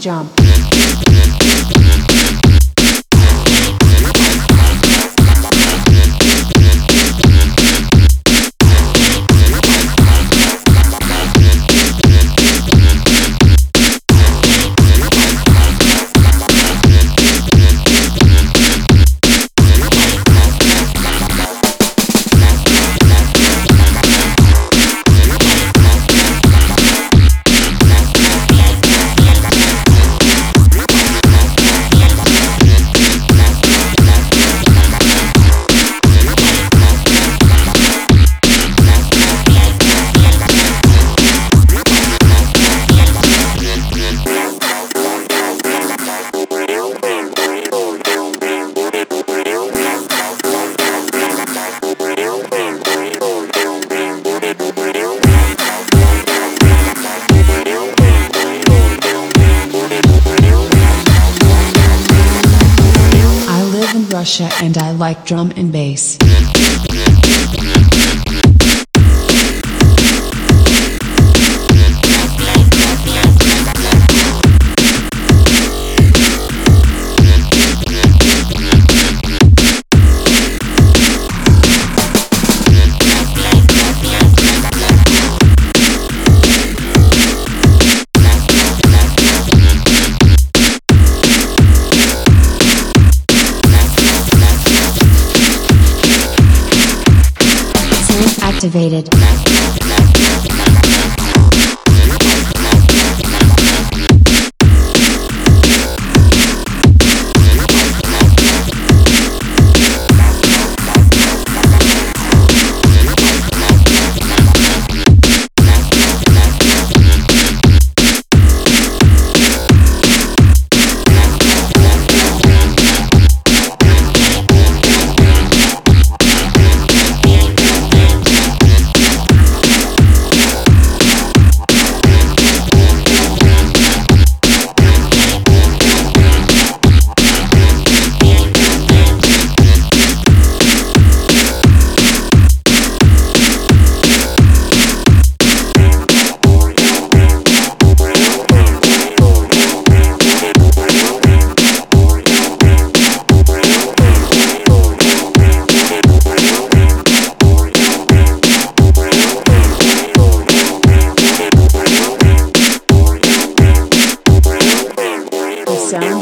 jump. Russia and I like drum and bass. Activated.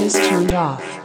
is turned off.